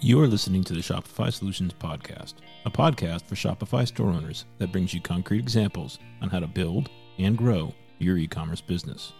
You are listening to the Shopify Solutions Podcast, a podcast for Shopify store owners that brings you concrete examples on how to build and grow your e commerce business.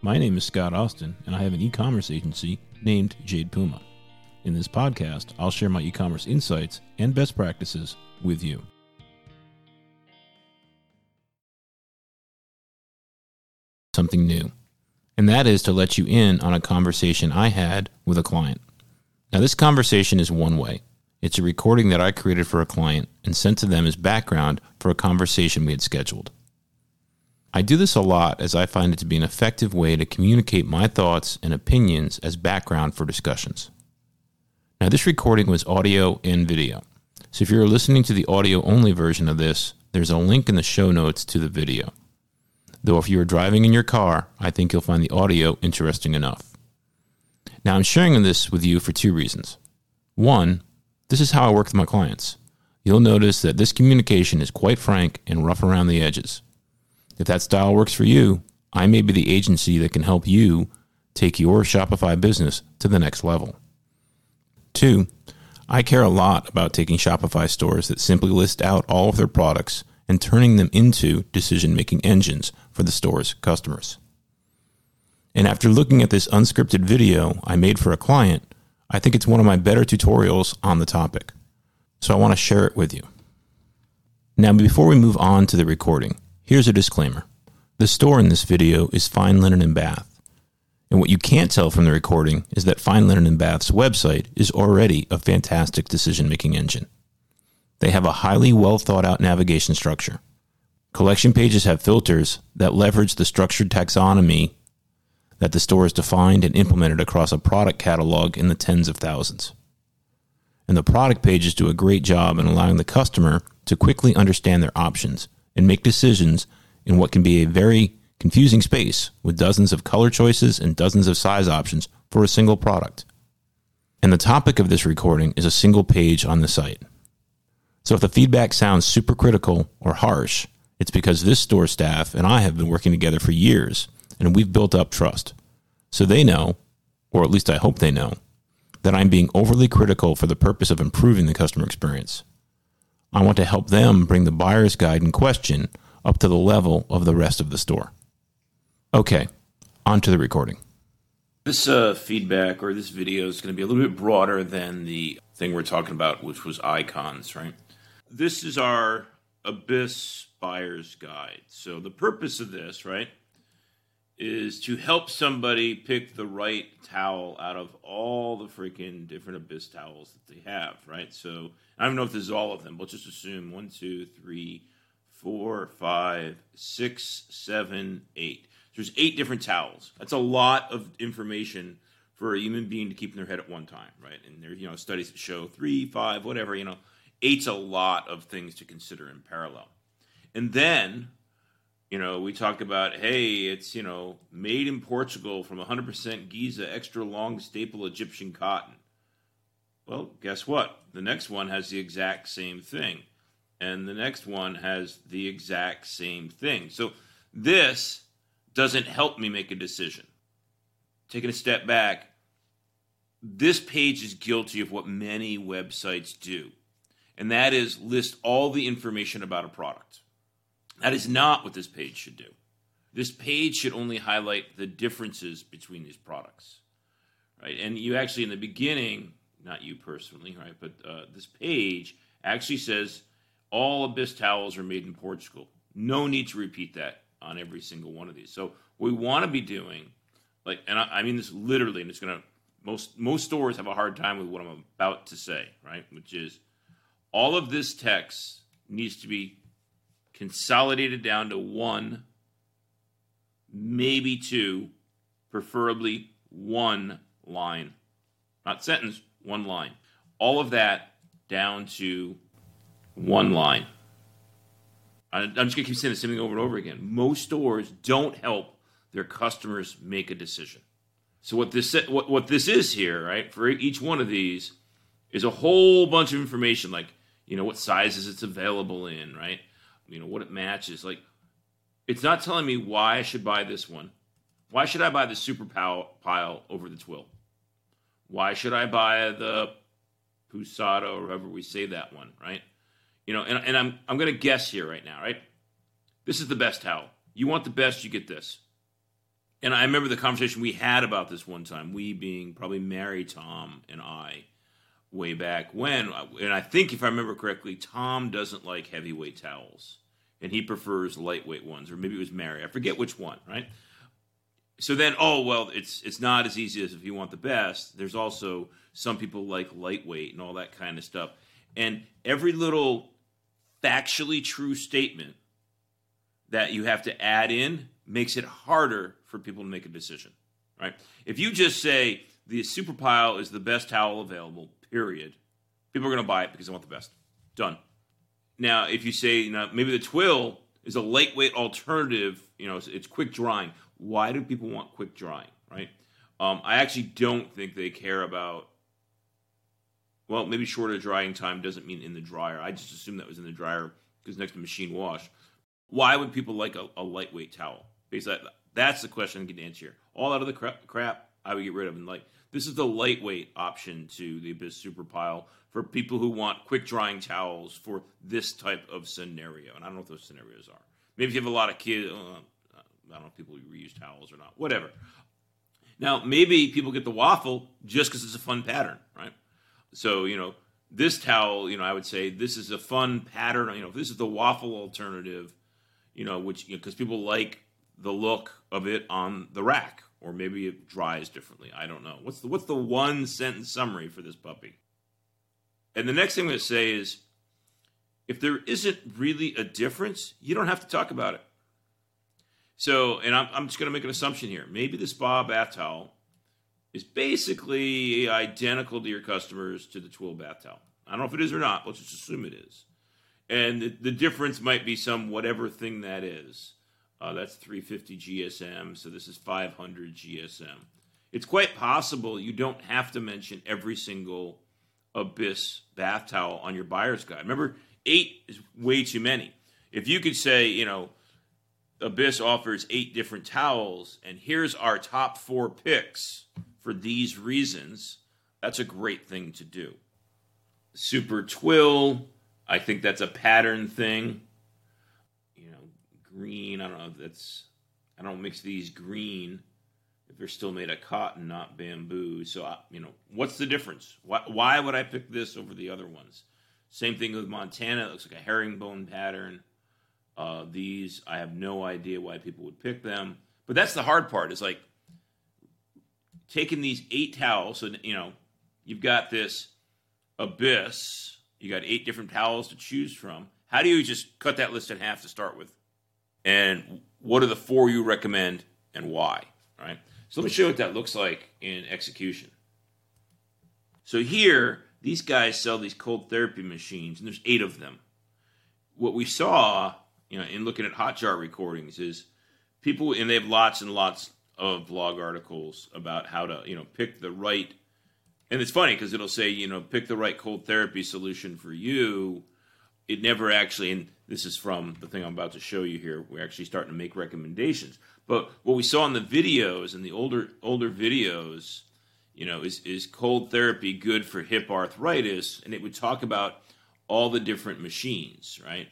My name is Scott Austin, and I have an e commerce agency named Jade Puma. In this podcast, I'll share my e commerce insights and best practices with you. Something new, and that is to let you in on a conversation I had with a client. Now, this conversation is one way. It's a recording that I created for a client and sent to them as background for a conversation we had scheduled. I do this a lot as I find it to be an effective way to communicate my thoughts and opinions as background for discussions. Now, this recording was audio and video. So if you're listening to the audio only version of this, there's a link in the show notes to the video. Though if you are driving in your car, I think you'll find the audio interesting enough. Now, I'm sharing this with you for two reasons. One, this is how I work with my clients. You'll notice that this communication is quite frank and rough around the edges. If that style works for you, I may be the agency that can help you take your Shopify business to the next level. Two, I care a lot about taking Shopify stores that simply list out all of their products and turning them into decision making engines for the store's customers. And after looking at this unscripted video I made for a client, I think it's one of my better tutorials on the topic. So I want to share it with you. Now, before we move on to the recording, here's a disclaimer. The store in this video is Fine Linen and Bath. And what you can't tell from the recording is that Fine Linen and Bath's website is already a fantastic decision making engine. They have a highly well thought out navigation structure. Collection pages have filters that leverage the structured taxonomy that the store has defined and implemented across a product catalog in the tens of thousands. And the product pages do a great job in allowing the customer to quickly understand their options and make decisions in what can be a very confusing space with dozens of color choices and dozens of size options for a single product. And the topic of this recording is a single page on the site. So if the feedback sounds super critical or harsh, it's because this store staff and I have been working together for years and we've built up trust. So they know, or at least I hope they know, that I'm being overly critical for the purpose of improving the customer experience. I want to help them bring the buyer's guide in question up to the level of the rest of the store. Okay, on to the recording. This uh, feedback or this video is going to be a little bit broader than the thing we're talking about, which was icons, right? This is our Abyss Buyer's Guide. So, the purpose of this, right, is to help somebody pick the right towel out of all the freaking different abyss towels that they have, right? So I don't know if this is all of them, but just assume one, two, three, four, five, six, seven, eight. There's eight different towels. That's a lot of information for a human being to keep in their head at one time, right? And there, you know, studies that show three, five, whatever, you know, eight's a lot of things to consider in parallel. And then you know, we talk about, hey, it's, you know, made in Portugal from 100% Giza extra long staple Egyptian cotton. Well, guess what? The next one has the exact same thing. And the next one has the exact same thing. So this doesn't help me make a decision. Taking a step back, this page is guilty of what many websites do, and that is list all the information about a product. That is not what this page should do. This page should only highlight the differences between these products, right? And you actually, in the beginning, not you personally, right, but uh, this page actually says all Abyss towels are made in Portugal. No need to repeat that on every single one of these. So we want to be doing, like, and I, I mean this literally, and it's going to most most stores have a hard time with what I'm about to say, right? Which is all of this text needs to be consolidated down to one, maybe two, preferably one line. Not sentence, one line. All of that down to one line. I'm just going to keep saying the same thing over and over again. Most stores don't help their customers make a decision. So what this what, what this is here, right? For each one of these is a whole bunch of information like, you know, what sizes it's available in, right? You know what it matches. Like, it's not telling me why I should buy this one. Why should I buy the super pile over the twill? Why should I buy the Pusada or however we say that one, right? You know, and, and I'm I'm gonna guess here right now, right? This is the best towel. You want the best, you get this. And I remember the conversation we had about this one time, we being probably Mary, Tom, and I, way back when. And I think, if I remember correctly, Tom doesn't like heavyweight towels, and he prefers lightweight ones, or maybe it was Mary. I forget which one, right? So then, oh well, it's it's not as easy as if you want the best. There's also some people like lightweight and all that kind of stuff. And every little factually true statement that you have to add in makes it harder for people to make a decision, right? If you just say the super pile is the best towel available, period, people are going to buy it because they want the best. Done. Now, if you say, you know, maybe the twill is a lightweight alternative, you know, it's quick drying. Why do people want quick drying, right? Um, I actually don't think they care about. Well, maybe shorter drying time doesn't mean in the dryer. I just assume that was in the dryer because next to machine wash. Why would people like a, a lightweight towel? Because that, that's the question I to answer here. All that other crap, crap I would get rid of. And like this is the lightweight option to the Abyss Super Pile for people who want quick drying towels for this type of scenario. And I don't know what those scenarios are. Maybe if you have a lot of kids, uh, I don't know if people reuse towels or not. Whatever. Now maybe people get the waffle just because it's a fun pattern, right? So you know this towel, you know, I would say this is a fun pattern. You know, this is the waffle alternative. You know, which because you know, people like the look of it on the rack, or maybe it dries differently. I don't know. What's the what's the one sentence summary for this puppy? And the next thing I'm going to say is, if there isn't really a difference, you don't have to talk about it. So, and I'm, I'm just going to make an assumption here. Maybe the spa bath towel is basically identical to your customers to the Twill bath towel. I don't know if it is or not. Let's just assume it is. And the, the difference might be some whatever thing that is. Uh, that's 350 GSM, so this is 500 GSM. It's quite possible you don't have to mention every single Abyss bath towel on your buyer's guide. Remember, eight is way too many. If you could say, you know, Abyss offers eight different towels, and here's our top four picks for these reasons, that's a great thing to do. Super Twill, I think that's a pattern thing green. I don't know if that's. I don't mix these green if they're still made of cotton, not bamboo. So I, you know, what's the difference? Why, why would I pick this over the other ones? Same thing with Montana. It looks like a herringbone pattern. Uh, these, I have no idea why people would pick them. But that's the hard part. Is like taking these eight towels. So you know, you've got this abyss. You got eight different towels to choose from. How do you just cut that list in half to start with? And what are the four you recommend and why, right? So let me show you what that looks like in execution. So here, these guys sell these cold therapy machines, and there's eight of them. What we saw, you know, in looking at Hotjar recordings is people, and they have lots and lots of blog articles about how to, you know, pick the right. And it's funny because it'll say, you know, pick the right cold therapy solution for you. It never actually, and this is from the thing I'm about to show you here. We're actually starting to make recommendations. But what we saw in the videos and the older older videos, you know, is is cold therapy good for hip arthritis? And it would talk about all the different machines, right?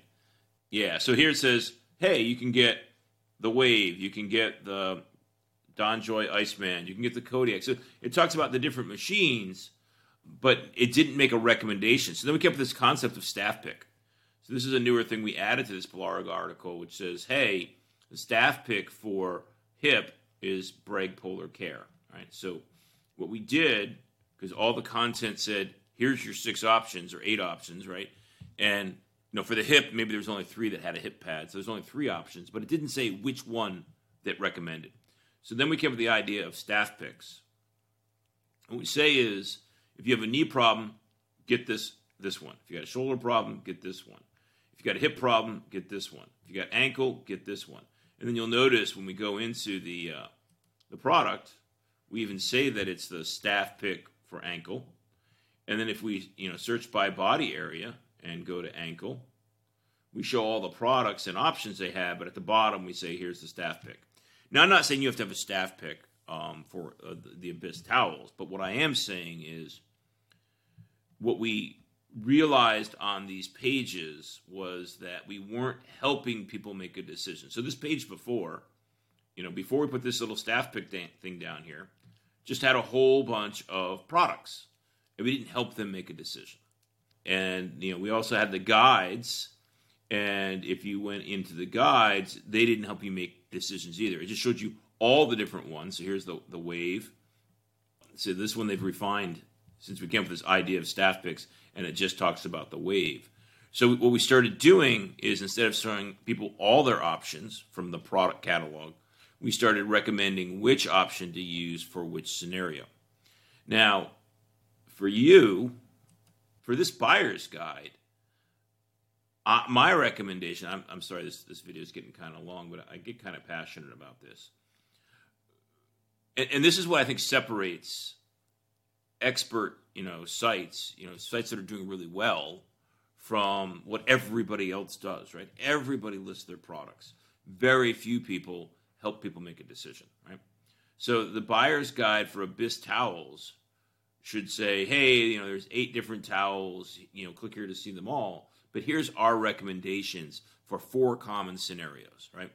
Yeah. So here it says, hey, you can get the Wave, you can get the DonJoy Iceman, you can get the Kodiak. So it talks about the different machines, but it didn't make a recommendation. So then we with this concept of staff pick. So this is a newer thing we added to this blog article, which says, "Hey, the staff pick for hip is Breg Polar Care." Right. So what we did, because all the content said, "Here's your six options or eight options," right? And you know, for the hip, maybe there's only three that had a hip pad, so there's only three options, but it didn't say which one that recommended. So then we came up with the idea of staff picks. What we say is, if you have a knee problem, get this this one. If you got a shoulder problem, get this one. If you got a hip problem, get this one. If you got ankle, get this one. And then you'll notice when we go into the uh, the product, we even say that it's the staff pick for ankle. And then if we you know search by body area and go to ankle, we show all the products and options they have. But at the bottom, we say here's the staff pick. Now I'm not saying you have to have a staff pick um, for uh, the, the Abyss towels, but what I am saying is what we realized on these pages was that we weren't helping people make a decision. So this page before, you know, before we put this little staff pick thing down here, just had a whole bunch of products, and we didn't help them make a decision. And you know, we also had the guides, and if you went into the guides, they didn't help you make decisions either. It just showed you all the different ones. So here's the the wave. So this one they've refined since we came up with this idea of staff picks, and it just talks about the wave. So what we started doing is instead of showing people all their options from the product catalog, we started recommending which option to use for which scenario. Now, for you, for this buyer's guide, uh, my recommendation I'm, I'm sorry, this, this video is getting kind of long, but I get kind of passionate about this. And, and this is what I think separates expert, you know, sites, you know, sites that are doing really well from what everybody else does, right? Everybody lists their products. Very few people help people make a decision, right? So the buyer's guide for Abyss towels should say, hey, you know, there's eight different towels, you know, click here to see them all. But here's our recommendations for four common scenarios, right?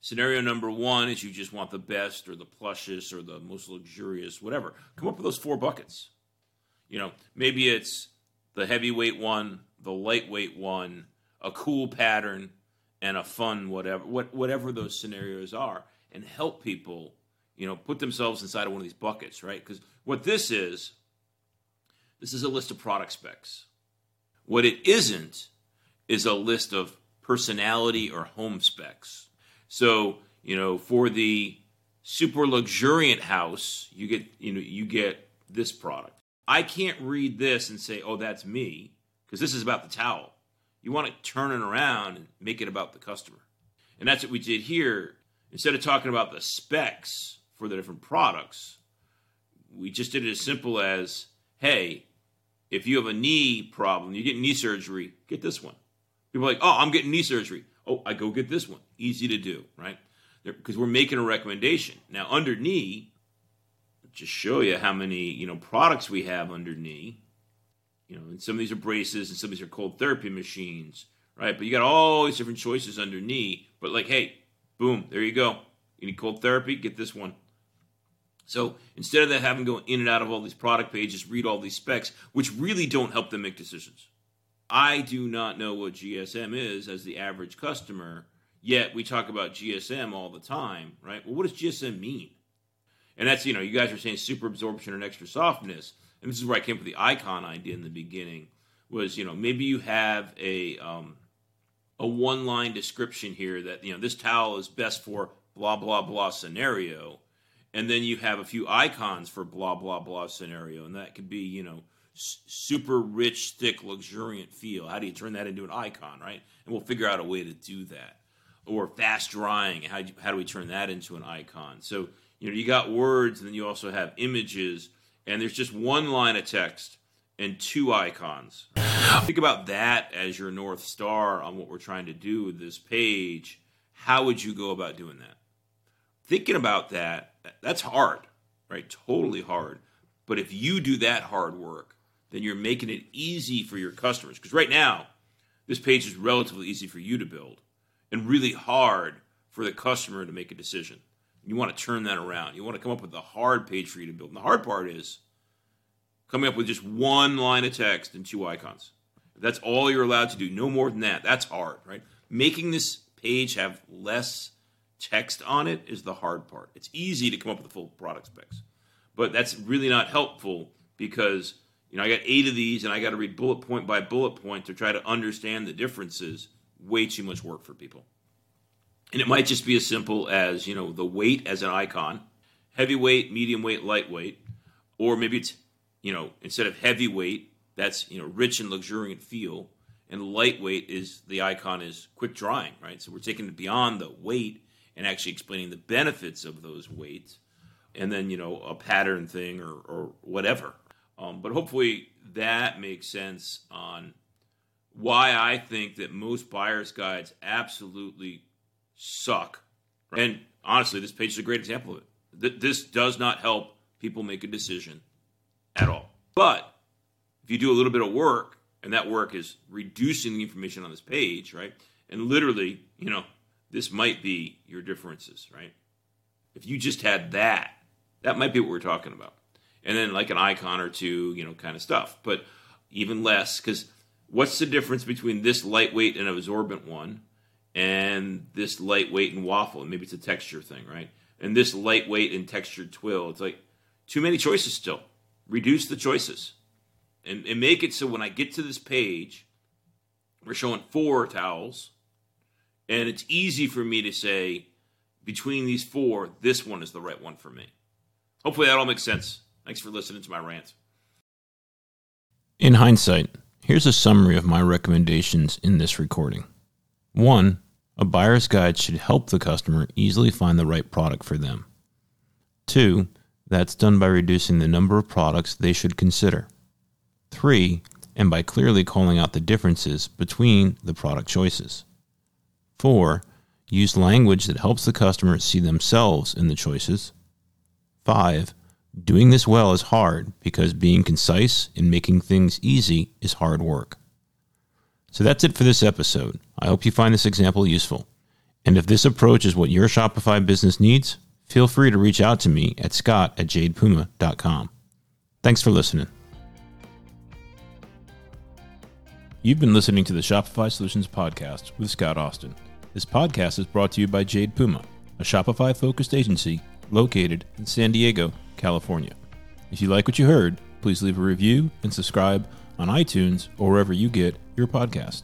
Scenario number one is you just want the best or the plushest or the most luxurious, whatever. Come up with those four buckets. You know, maybe it's the heavyweight one, the lightweight one, a cool pattern, and a fun whatever, what, whatever those scenarios are, and help people, you know, put themselves inside of one of these buckets, right? Because what this is, this is a list of product specs. What it isn't is a list of personality or home specs. So, you know, for the super luxuriant house, you get, you know, you get this product. I can't read this and say, "Oh, that's me," because this is about the towel. You want to turn it around and make it about the customer. And that's what we did here. Instead of talking about the specs for the different products, we just did it as simple as, "Hey, if you have a knee problem, you get knee surgery, get this one. People are like, oh, I'm getting knee surgery. Oh, I go get this one. Easy to do, right? Because we're making a recommendation. Now, under knee, just show you how many you know products we have under knee. You know, and some of these are braces, and some of these are cold therapy machines, right? But you got all these different choices under knee. But like, hey, boom, there you go. You need cold therapy? Get this one. So instead of that having to go in and out of all these product pages, read all these specs, which really don't help them make decisions. I do not know what GSM is as the average customer, yet we talk about GSM all the time, right? Well, what does GSM mean? And that's, you know, you guys are saying super absorption and extra softness. And this is where I came up with the icon idea in the beginning was, you know, maybe you have a, um, a one line description here that, you know, this towel is best for blah, blah, blah scenario and then you have a few icons for blah blah blah scenario and that could be you know super rich thick luxuriant feel how do you turn that into an icon right and we'll figure out a way to do that or fast drying how do, you, how do we turn that into an icon so you know you got words and then you also have images and there's just one line of text and two icons think about that as your north star on what we're trying to do with this page how would you go about doing that thinking about that that's hard, right? Totally hard. But if you do that hard work, then you're making it easy for your customers. Because right now, this page is relatively easy for you to build and really hard for the customer to make a decision. You want to turn that around. You want to come up with a hard page for you to build. And the hard part is coming up with just one line of text and two icons. That's all you're allowed to do, no more than that. That's hard, right? Making this page have less text on it is the hard part. It's easy to come up with the full product specs, but that's really not helpful because you know I got eight of these and I got to read bullet point by bullet point to try to understand the differences. Way too much work for people. And it might just be as simple as you know the weight as an icon, heavyweight, medium weight, lightweight, or maybe it's you know instead of heavyweight, that's you know rich and luxuriant feel, and lightweight is the icon is quick drying, right? So we're taking it beyond the weight and actually explaining the benefits of those weights, and then you know a pattern thing or, or whatever. Um, but hopefully that makes sense on why I think that most buyer's guides absolutely suck. And honestly, this page is a great example of it. This does not help people make a decision at all. But if you do a little bit of work and that work is reducing the information on this page, right? And literally, you know, this might be your differences, right? If you just had that, that might be what we're talking about. And then like an icon or two, you know, kind of stuff. But even less, because what's the difference between this lightweight and absorbent one and this lightweight and waffle? And maybe it's a texture thing, right? And this lightweight and textured twill. It's like too many choices still. Reduce the choices. And, and make it so when I get to this page, we're showing four towels and it's easy for me to say, between these four, this one is the right one for me. Hopefully that all makes sense. Thanks for listening to my rant. In hindsight, here's a summary of my recommendations in this recording. One, a buyer's guide should help the customer easily find the right product for them. Two, that's done by reducing the number of products they should consider. Three, and by clearly calling out the differences between the product choices. Four, use language that helps the customer see themselves in the choices. Five, doing this well is hard because being concise and making things easy is hard work. So that's it for this episode. I hope you find this example useful. And if this approach is what your Shopify business needs, feel free to reach out to me at scott at jadepuma.com. Thanks for listening. You've been listening to the Shopify Solutions Podcast with Scott Austin. This podcast is brought to you by Jade Puma, a Shopify focused agency located in San Diego, California. If you like what you heard, please leave a review and subscribe on iTunes or wherever you get your podcast.